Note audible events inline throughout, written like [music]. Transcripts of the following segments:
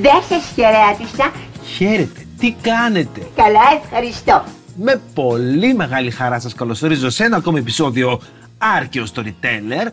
δεν σας χαιρέτησα. Χαίρετε, τι κάνετε; Καλά, ευχαριστώ. Με πολύ μεγάλη χαρά σας καλωσορίζω σε ένα ακόμη επεισόδιο Άρκαιο Storyteller,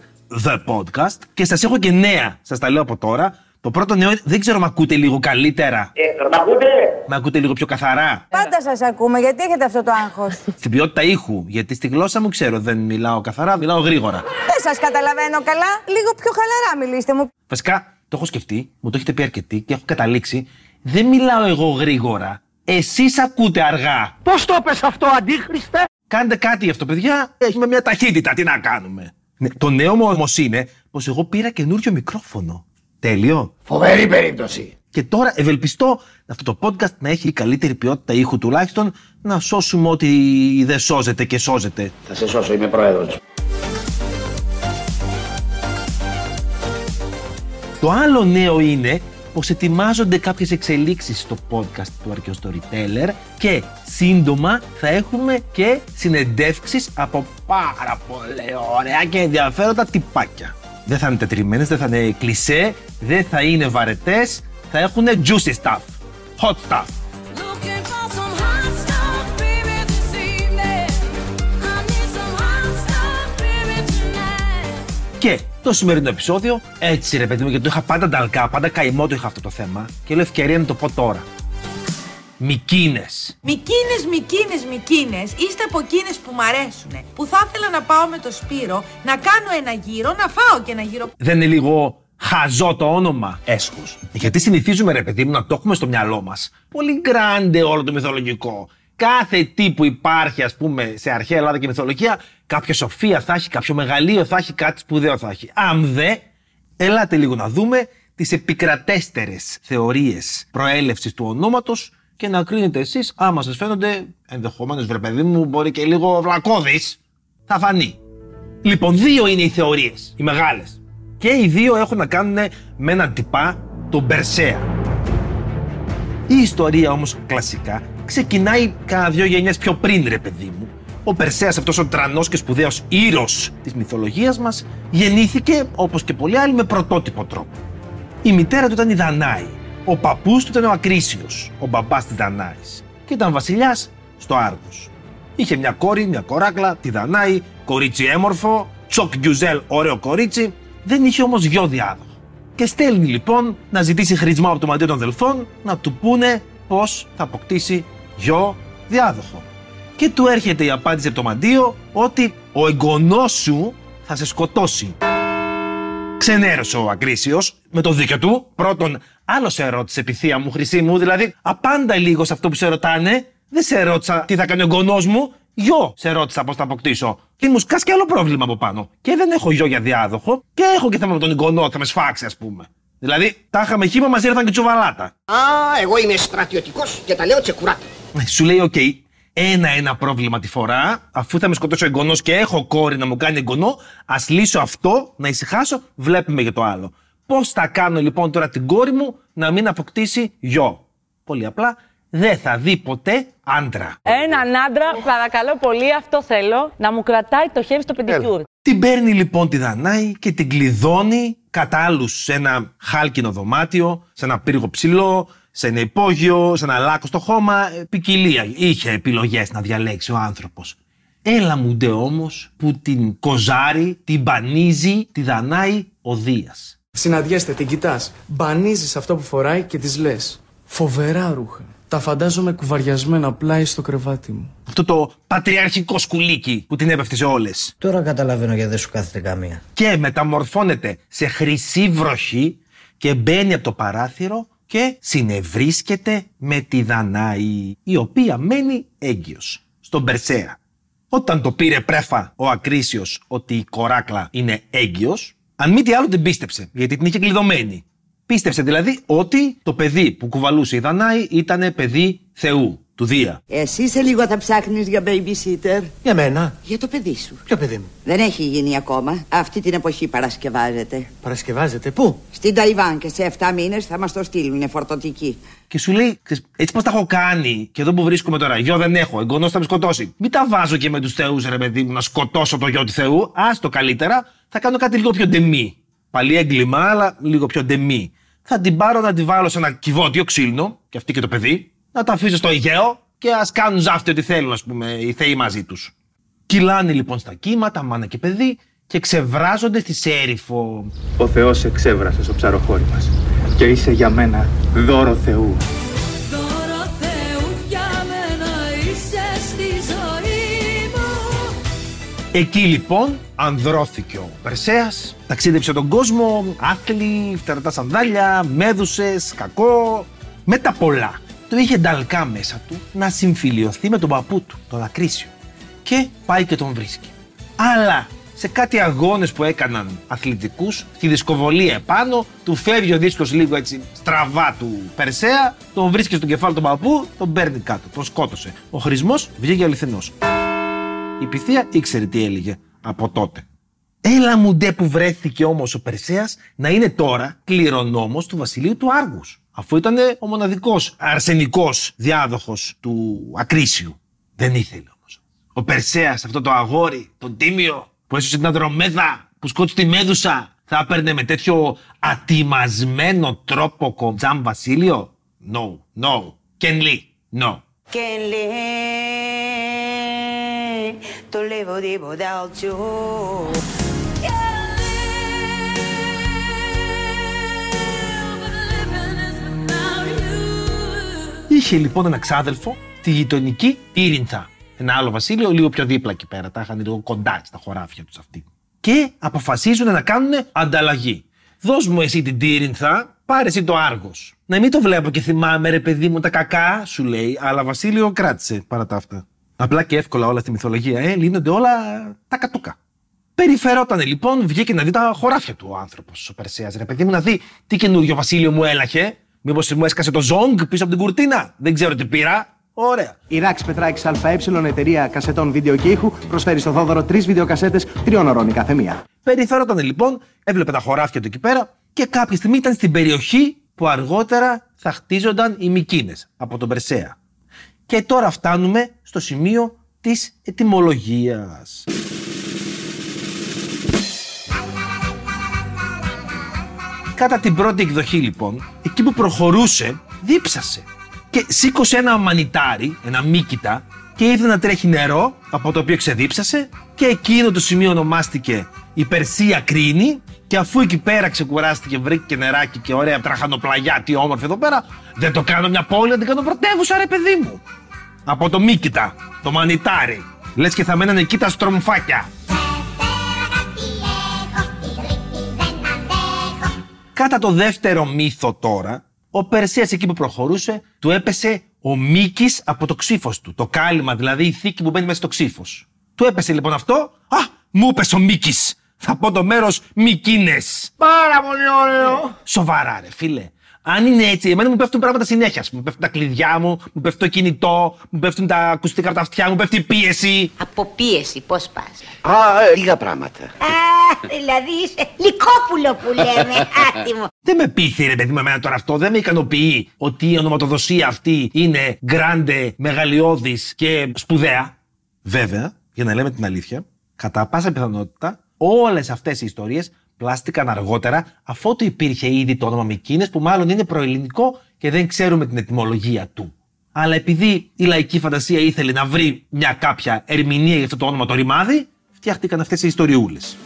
The Podcast. Και σας έχω και νέα, σας τα λέω από τώρα. Το πρώτο νέο δεν ξέρω αν ακούτε λίγο καλύτερα; Ε, μ' ακούτε; Με ακούτε λίγο πιο καθαρά; Πάντα σας ακούμε, γιατί έχετε αυτό το άγχος; [laughs] Στην ποιότητα ήχου, γιατί στη γλώσσα μου ξέρω δεν μιλάω καθαρά, μιλάω γρήγορα. Δεν σας καταλαβαίνω καλά. Λίγο πιο χαλαρά μιλήστε μου. Βασικά, το έχω σκεφτεί, μου το έχετε πει αρκετοί και έχω καταλήξει. Δεν μιλάω εγώ γρήγορα. Εσείς ακούτε αργά. Πώς το πες αυτό, αντίχριστε; Κάντε κάτι γι' αυτό, παιδιά. Έχουμε μια ταχύτητα. Τι να κάνουμε; Ναι, το νέο μου όμως είναι πως εγώ πήρα καινούριο μικρόφωνο. Τέλειο. Φοβερή περίπτωση. Και τώρα ευελπιστώ αυτό το podcast να έχει καλύτερη ποιότητα ήχου τουλάχιστον να σώσουμε ό,τι δεν σώζεται και σώζεται. Θα σε σώσω, είμαι πρόεδρος. Το άλλο νέο είναι πως ετοιμάζονται κάποιες εξελίξεις στο podcast του Archeo Storyteller και σύντομα θα έχουμε και συνεντεύξεις από πάρα πολύ ωραία και ενδιαφέροντα τυπάκια. Δεν θα είναι τετριμένες, δεν θα είναι κλισέ, δεν θα είναι βαρετές, θα έχουν juicy stuff, hot stuff. Looking for some hot stuff, baby, this evening. I need some hot stuff, baby, tonight. Και το σημερινό επεισόδιο, έτσι ρε παιδί μου, γιατί το είχα πάντα νταλκά, πάντα καημό το είχα αυτό το θέμα και λέω ευκαιρία να το πω τώρα. Μικίνες. Μικίνες, μικίνες, μικίνες, είστε από εκείνες που μ' αρέσουνε. Που θα ήθελα να πάω με το Σπύρο, να κάνω ένα γύρο, να φάω και ένα γύρο. Δεν είναι λίγο χαζό το όνομα. Έσχος. Γιατί συνηθίζουμε ρε παιδί μου να το έχουμε στο μυαλό μας. Πολύ γκράντε όλο το μυθολογικό. Κάθε τι που υπάρχει ας πούμε σε αρχαία Ελλάδα και μυθολογία, κάποια σοφία θα έχει, κάποιο μεγαλείο θα έχει, κάτι σπουδαίο θα έχει. Αν δε, ελάτε λίγο να δούμε τις επικρατέστερες θεωρίες προέλευσης του ονόματος και να κρίνετε εσείς άμα σας φαίνονται ενδεχομένως βρε παιδί μου μπορεί και λίγο βλακώδης. Θα φανεί. Λοιπόν, δύο είναι οι θεωρίες, οι μεγάλες. Και οι δύο έχουν να κάνουν με έναν τυπά, τον Περσέα. Η ιστορία όμως κλασικά ξεκινάει κάνα δυο γενιές πιο πριν ρε παιδί μου. Ο Περσέας αυτός ο τρανός και σπουδαίος ήρωας της μυθολογίας μας γεννήθηκε όπως και πολλοί άλλοι με πρωτότυπο τρόπο. Η μητέρα του ήταν η Δανάη. Ο παππούς του ήταν ο Ακρίσιος, ο μπαμπάς της Δανάης. Και ήταν βασιλιάς στο Άργος. Είχε μια κόρη, μια κοράκλα, τη Δανάη, κορίτσι έμορφο, çok güzel, ωραίο κορίτσι. Δεν είχε όμως γιο διάδοχο. Και στέλνει λοιπόν να ζητήσει χρησμό από το μαντείο των Δελφών να του πούνε πώς θα αποκτήσει γιο διάδοχο. Και του έρχεται η απάντηση από το μαντίο ότι ο εγγονός σου θα σε σκοτώσει. Ξενέρωσε ο Ακρίσιος με το δίκιο του. Πρώτον, άλλος σε ρώτησε επιθεία μου, χρυσή μου, δηλαδή απάντα λίγο σε αυτό που σε ρωτάνε. Δεν σε ρώτησα τι θα κάνει ο εγγονός μου. Γιο σε ρώτησα πώς θα αποκτήσω. Τι μου σκάσει και άλλο πρόβλημα από πάνω. Και δεν έχω γιο για διάδοχο και έχω και θέμα με τον εγγονό, θα με σφάξει, ας πούμε. Δηλαδή, τα είχαμε χύμα, μας ήρθαν και τσουβαλάτα. Α, εγώ είμαι στρατιωτικός και τα λέω τσεκουράτα. Ε, Σου λέει, οκ, ένα-ένα πρόβλημα τη φορά, αφού θα με σκοτώσει ο εγγονός και έχω κόρη να μου κάνει εγγονό, ας λύσω αυτό, να ησυχάσω, βλέπουμε για το άλλο. Πώς θα κάνω λοιπόν τώρα την κόρη μου να μην αποκτήσει γιο; Πολύ απλά, δεν θα δει ποτέ άντρα. Έναν άντρα, παρακαλώ πολύ, αυτό θέλω, να μου κρατάει το χέρι στο πεντικιούρ. Την παίρνει λοιπόν τη Δανάη και την κλειδώνει κατά άλλους σε ένα χάλκινο δωμάτιο, σε ένα πύργο ψηλό, σε ένα υπόγειο, σε ένα λάκκο στο χώμα. ε, Ποικιλία. Είχε επιλογές να διαλέξει ο άνθρωπος. Έλα μου ντε όμως που την κοζάρει, την μπανίζει, τη Δανάη ο Δίας. Συναντιέστε, την κοιτάς. Μπανίζεις αυτό που φοράει και της λες. Φοβερά ρούχα. Τα φαντάζομαι κουβαριασμένα πλάι στο κρεβάτι μου. Αυτό το πατριαρχικό σκουλίκι που την έπεφτε σε όλες. Τώρα καταλαβαίνω γιατί δεν σου κάθεται καμία. Και μεταμορφώνεται σε χρυσή βροχή και μπαίνει από το παράθυρο και συνευρίσκεται με τη Δανάη, η οποία μένει έγκυος, στον Περσέα. Όταν το πήρε πρέφα ο Ακρίσιος ότι η κοράκλα είναι έγκυος, αν μη τι άλλο την πίστεψε, γιατί την είχε κλειδωμένη. Πίστεψε δηλαδή ότι το παιδί που κουβαλούσε η Δανάη ήταν παιδί Θεού, του Δία. Εσύ σε λίγο θα ψάχνεις για babysitter. Για μένα. Για το παιδί σου. Ποιο παιδί μου; Δεν έχει γίνει ακόμα. Αυτή την εποχή παρασκευάζεται. Παρασκευάζεται. Πού; Στην Ταϊβάν και σε 7 μήνες θα μας το στείλουν. Είναι φορτωτική. Και σου λέει, «Ξέρεις, έτσι πώ τα έχω κάνει και εδώ που βρίσκομαι τώρα, γιο δεν έχω, εγγονό θα με σκοτώσει. Μην τα βάζω και με τους Θεούς, ρε παιδί μου, να σκοτώσω το γιο του Θεού. Άστο καλύτερα, θα κάνω κάτι λίγο πιο ντεμή. Πάλι έγκλημα, αλλά λίγο πιο ντεμή. Θα την πάρω να τη βάλω σε ένα κυβότιο ξύλινο, και αυτή και το παιδί, να τα αφήσω στο Αιγαίο και ας κάνουν ζάφτη ό,τι θέλουν, ας πούμε, οι Θεοί μαζί τους. Κυλάνε λοιπόν στα κύματα, μάνα και παιδί, και ξεβράζονται στη Σέριφο. Ο Θεός εξέβρασε στο ψαροχώρι μας και είσαι για μένα δώρο Θεού. Δώρο Θεού για μένα είσαι στη ζωή μου Εκεί λοιπόν ανδρώθηκε ο Περσέας, ταξίδεψε τον κόσμο, άθλη, φτερωτά σανδάλια, μέδουσες, κακό, με τα πολλά. Το είχε νταλκά μέσα του να συμφιλιωθεί με τον παππού του, τον Ακρίσιο. Και πάει και τον βρίσκει. Αλλά σε κάτι αγώνες που έκαναν αθλητικούς, τη δισκοβολία επάνω, του φεύγει ο δίσκος λίγο έτσι στραβά του Περσέα, τον βρίσκει στον κεφάλι του παππού, τον παίρνει κάτω, τον σκότωσε. Ο χρησμός βγήκε αληθινός. Η Pythia ήξερε τι έλεγε από τότε. Έλα μου ντε που βρέθηκε όμως ο Περσέας να είναι τώρα κληρονόμος του βασιλείου του Άργους. Αφού ήταν ο μοναδικός αρσενικός διάδοχος του Ακρίσιου. Δεν ήθελε όμως. Ο Περσέας αυτό το αγόρι, τον τίμιο, που έσωσε την Ανδρομέδα, που σκότωσε τη Μέδουσα, θα έπαιρνε με τέτοιο ατιμασμένο τρόπο κοντζάμ βασίλειο; No, no. Ken Lee, no. Che le tolevo devo Είχε λοιπόν ένα ξάδελφο, τη γειτονική Τύρινθα. Ένα άλλο βασίλειο, λίγο πιο δίπλα εκεί πέρα. Τα είχαν λίγο κοντά στα χωράφια τους αυτοί. Και αποφασίζουν να κάνουν ανταλλαγή. Δώσ' μου εσύ την Τύρινθα, πάρε εσύ το Άργος. Να μην το βλέπω και θυμάμαι, ρε παιδί μου, τα κακά, σου λέει, αλλά Βασίλειο κράτησε παρά τα αυτά. Απλά και εύκολα όλα στη μυθολογία, ε, λύνονται όλα τα κατούκα. Περιφερόταν λοιπόν, βγήκε να δει τα χωράφια του ο άνθρωπος, ο Περσέας. Ρε παιδί μου, να δει τι καινούριο Βασίλειο μου έλαχε. Μήπως μου έσκασε το ζόγκ πίσω από την κουρτίνα; Δεν ξέρω τι πήρα. Ωραία. Η RAX Petrax ΑΕ, εταιρεία κασετών βίντεο και ήχου, προσφέρει στο Θόδωρο τρεις βιντεοκασέτες τριών ωρών η κάθε μία. Περιφερόταν λοιπόν, έβλεπε τα χωράφια του εκεί πέρα και κάποια στιγμή ήταν στην περιοχή που αργότερα θα χτίζονταν οι Μικίνες από τον Περσέα. Και τώρα φτάνουμε στο σημείο της ετυμολογίας. Κατά την πρώτη εκδοχή λοιπόν, εκεί που προχωρούσε, δίψασε. Και σήκωσε ένα μανιτάρι, ένα μύκητα, και είδε να τρέχει νερό, από το οποίο ξεδίψασε, και εκείνο το σημείο ονομάστηκε η Περσία Κρίνη, και αφού εκεί πέρα ξεκουράστηκε, βρήκε και νεράκι και ωραία τραχανοπλαγιά, τι όμορφη εδώ πέρα, δεν το κάνω μια πόλη, να την κάνω πρωτεύουσα, ρε παιδί μου. Από το μύκητα, το μανιτάρι. Λες και θα μένανε εκεί τα στρομφάκια. Κατά το δεύτερο μύθο τώρα, ο Περσέας εκεί που προχωρούσε, του έπεσε ο Μίκης από το ξύφος του. Το κάλυμα, δηλαδή η θήκη που μπαίνει μέσα στο ξύφος. Του έπεσε λοιπόν αυτό, α, μου έπεσε ο Μίκης. Θα πω το μέρος Μικίνες. Πάρα πολύ ωραίο. Σοβαρά ρε φίλε. Αν είναι έτσι, εμένα μου πέφτουν πράγματα συνέχεια. ας πούμε. Μου πέφτουν τα κλειδιά μου, μου πέφτει το κινητό, μου πέφτουν τα ακουστικά από τα αυτιά μου, πέφτει η πίεση. Από πίεση, πώς πας. Α, ε, λίγα πράγματα. Α, δηλαδή είσαι λικόπουλο που λέμε, [laughs] άτι μου. Δεν με πείθει ρε παιδί μου εμένα τώρα αυτό, δεν με ικανοποιεί ότι η ονοματοδοσία αυτή είναι γκράντε, μεγαλειώδης και σπουδαία. Βέβαια, για να λέμε την αλήθεια, κατά πάσα πιθανότητα όλες αυτές οι ιστορίες πλάστηκαν αργότερα αφότου υπήρχε ήδη το όνομα Μικίνες που μάλλον είναι προελληνικό και δεν ξέρουμε την ετυμολογία του. Αλλά επειδή η λαϊκή φαντασία ήθελε να βρει μια κάποια ερμηνεία για αυτό το όνομα το ρημάδι, φτιάχτηκαν αυτές οι ιστοριούλες.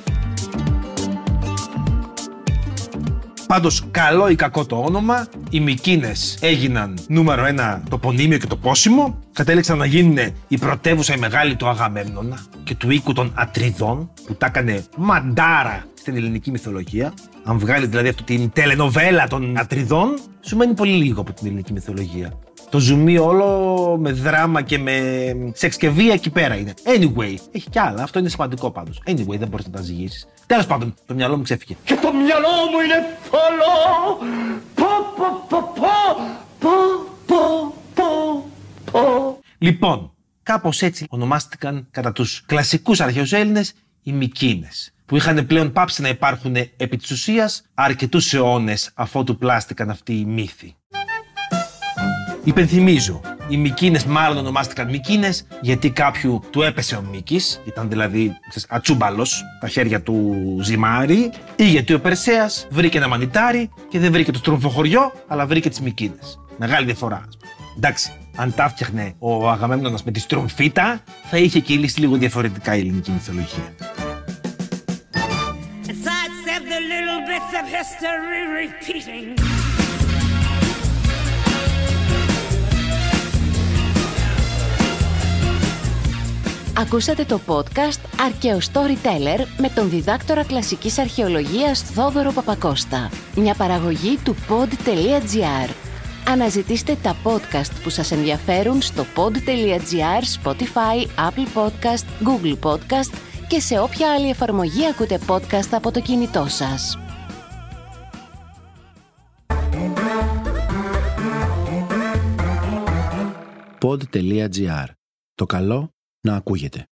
Πάντως, καλό ή κακό το όνομα, οι Μικίνες έγιναν νούμερο ένα το πονίμιο και το πόσιμο. Κατέληξαν να γίνουν η πρωτεύουσα η μεγάλη του Αγαμέμνονα και του οίκου των Ατριδών, που τα έκανε μαντάρα στην ελληνική μυθολογία. Αν βγάλει δηλαδή αυτή την τελενοβέλα των Ατριδών, σου μένει πολύ λίγο από την ελληνική μυθολογία. Το ζουμί όλο με δράμα και με σεξ και βία εκεί πέρα είναι. Anyway, έχει κι άλλα. Αυτό είναι σημαντικό πάντως. Anyway, δεν μπορείς να τα ζυγίσεις. Τέλος πάντων, το μυαλό μου ξέφυγε. Και το μυαλό μου είναι θολό. Πω, πω, πω, πω, πω, πω, πω, πω. Λοιπόν, κάπως έτσι ονομάστηκαν κατά τους κλασικούς αρχαίου Έλληνε οι Μικίνες. Που είχαν πλέον πάψει να υπάρχουν επί της ουσίας αρκετούς αιώνες αφότου πλάστηκαν αυτοί οι μύθοι. Υπενθυμίζω, οι Μικίνες μάλλον ονομάστηκαν Μικίνες γιατί κάποιου του έπεσε ο Μίκης, ήταν δηλαδή ξέρεις, ατσούμπαλος τα χέρια του ζυμάρι, ή γιατί ο Περσέας βρήκε ένα μανιτάρι και δεν βρήκε το στρομφοχωριό, αλλά βρήκε τις Μικίνες. Μεγάλη διαφορά. ας πούμε. Εντάξει, αν τα φτιάχνε ο Αγαμέμνονας με τη στρομφίτα, θα είχε κυλήσει λίγο διαφορετικά η ελληνική μυθολογία. And sidestep the little bits of history repeating. Ακούσατε το podcast «Αρκαίο Storyteller» με τον διδάκτορα κλασικής αρχαιολογίας Θόδωρο Παπακώστα. Μια παραγωγή του pod.gr. Αναζητήστε τα podcast που σας ενδιαφέρουν στο pod.gr, Spotify, Apple Podcast, Google Podcast και σε όποια άλλη εφαρμογή ακούτε podcast από το κινητό σας. pod.gr. Το καλό να ακούγεται.